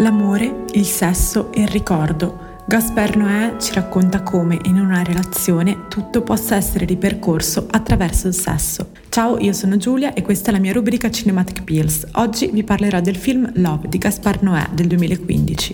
L'amore, il sesso e il ricordo. Gaspar Noè ci racconta come in una relazione tutto possa essere ripercorso attraverso il sesso. Ciao, io sono Giulia e questa è la mia rubrica Cinematic Pills. Oggi vi parlerò del film Love di Gaspar Noè del 2015.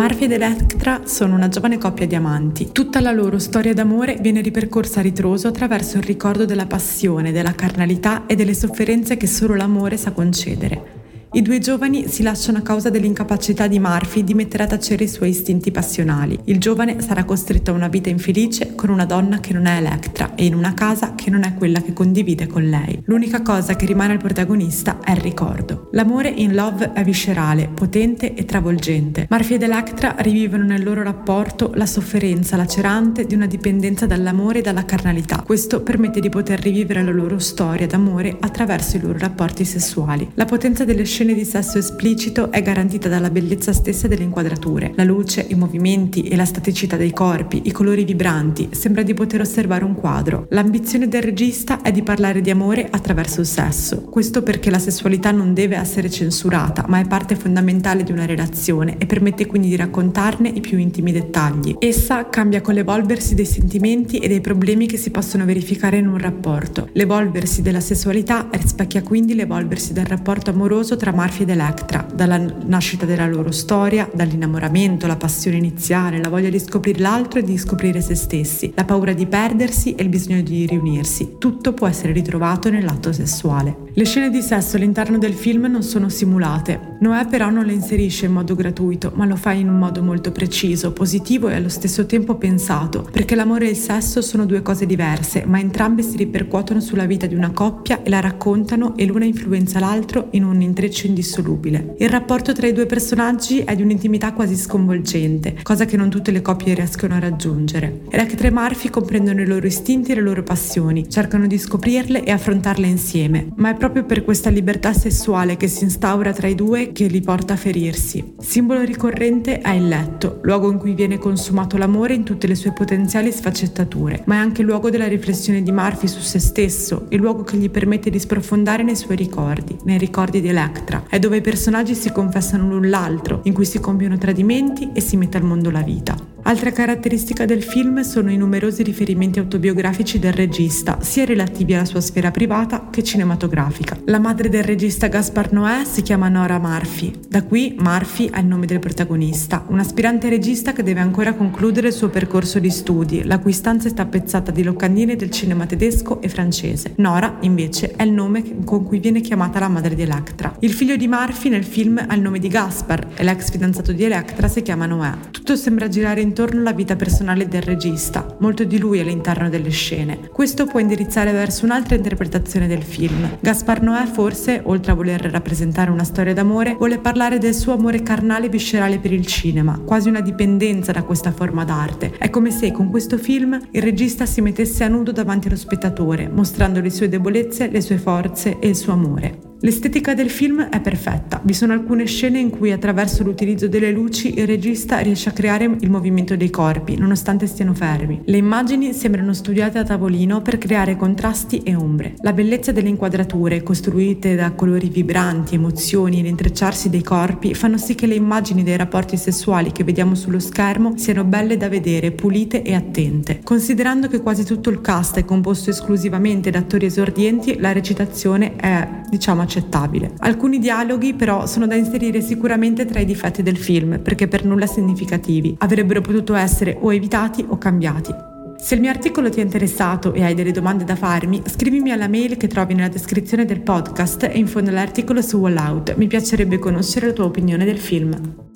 Marfi ed Electra sono una giovane coppia di amanti. Tutta la loro storia d'amore viene ripercorsa a ritroso attraverso il ricordo della passione, della carnalità e delle sofferenze che solo l'amore sa concedere. I due giovani si lasciano a causa dell'incapacità di Murphy di mettere a tacere i suoi istinti passionali. Il giovane sarà costretto a una vita infelice con una donna che non è Electra e in una casa che non è quella che condivide con lei. L'unica cosa che rimane al protagonista è il ricordo. L'amore in Love è viscerale, potente e travolgente. Murphy ed Electra rivivono nel loro rapporto la sofferenza lacerante di una dipendenza dall'amore e dalla carnalità. Questo permette di poter rivivere la loro storia d'amore attraverso i loro rapporti sessuali. La potenza delle scene scene di sesso esplicito è garantita dalla bellezza stessa delle inquadrature. La luce, i movimenti e la staticità dei corpi, i colori vibranti, sembra di poter osservare un quadro. L'ambizione del regista è di parlare di amore attraverso il sesso. Questo perché la sessualità non deve essere censurata, ma è parte fondamentale di una relazione e permette quindi di raccontarne i più intimi dettagli. Essa cambia con l'evolversi dei sentimenti e dei problemi che si possono verificare in un rapporto. L'evolversi della sessualità rispecchia quindi l'evolversi del rapporto amoroso tra tra Murphy ed Electra, dalla nascita della loro storia, dall'innamoramento, la passione iniziale, la voglia di scoprire l'altro e di scoprire se stessi, la paura di perdersi e il bisogno di riunirsi. Tutto può essere ritrovato nell'atto sessuale. Le scene di sesso all'interno del film non sono simulate. Noè però non le inserisce in modo gratuito, ma lo fa in un modo molto preciso, positivo e allo stesso tempo pensato, perché l'amore e il sesso sono due cose diverse, ma entrambe si ripercuotono sulla vita di una coppia e la raccontano e l'una influenza l'altro in un intreccio indissolubile. Il rapporto tra i due personaggi è di un'intimità quasi sconvolgente, cosa che non tutte le coppie riescono a raggiungere. E Murphy comprendono i loro istinti e le loro passioni, cercano di scoprirle e affrontarle insieme, ma è proprio per questa libertà sessuale che si instaura tra i due che li porta a ferirsi. Simbolo ricorrente è il letto, luogo in cui viene consumato l'amore in tutte le sue potenziali sfaccettature, ma è anche il luogo della riflessione di Murphy su se stesso, il luogo che gli permette di sprofondare nei suoi ricordi, nei ricordi di Electra. È dove i personaggi si confessano l'un l'altro, in cui si compiono tradimenti e si mette al mondo la vita. Altra caratteristica del film sono i numerosi riferimenti autobiografici del regista, sia relativi alla sua sfera privata che cinematografica. La madre del regista Gaspar Noè si chiama Nora Murphy, da qui Murphy è il nome del protagonista, un aspirante regista che deve ancora concludere il suo percorso di studi, la cui stanza è tappezzata di locandine del cinema tedesco e francese. Nora, invece, è il nome con cui viene chiamata la madre di Electra. Il figlio di Murphy nel film ha il nome di Gaspar e l'ex fidanzato di Electra si chiama Noè. Tutto sembra girare in intorno alla vita personale del regista, molto di lui all'interno delle scene. Questo può indirizzare verso un'altra interpretazione del film. Gaspar Noè forse, oltre a voler rappresentare una storia d'amore, vuole parlare del suo amore carnale e viscerale per il cinema, quasi una dipendenza da questa forma d'arte. È come se con questo film il regista si mettesse a nudo davanti allo spettatore, mostrando le sue debolezze, le sue forze e il suo amore. L'estetica del film è perfetta, vi sono alcune scene in cui attraverso l'utilizzo delle luci il regista riesce a creare il movimento dei corpi, nonostante stiano fermi. Le immagini sembrano studiate a tavolino per creare contrasti e ombre. La bellezza delle inquadrature, costruite da colori vibranti, emozioni e l'intrecciarsi dei corpi, fanno sì che le immagini dei rapporti sessuali che vediamo sullo schermo siano belle da vedere, pulite e attente. Considerando che quasi tutto il cast è composto esclusivamente da attori esordienti, la recitazione è, diciamo, accettabile. Alcuni dialoghi però sono da inserire sicuramente tra i difetti del film perché per nulla significativi, avrebbero potuto essere o evitati o cambiati. Se il mio articolo ti è interessato e hai delle domande da farmi, scrivimi alla mail che trovi nella descrizione del podcast e in fondo all'articolo su Wallout. Mi piacerebbe conoscere la tua opinione del film.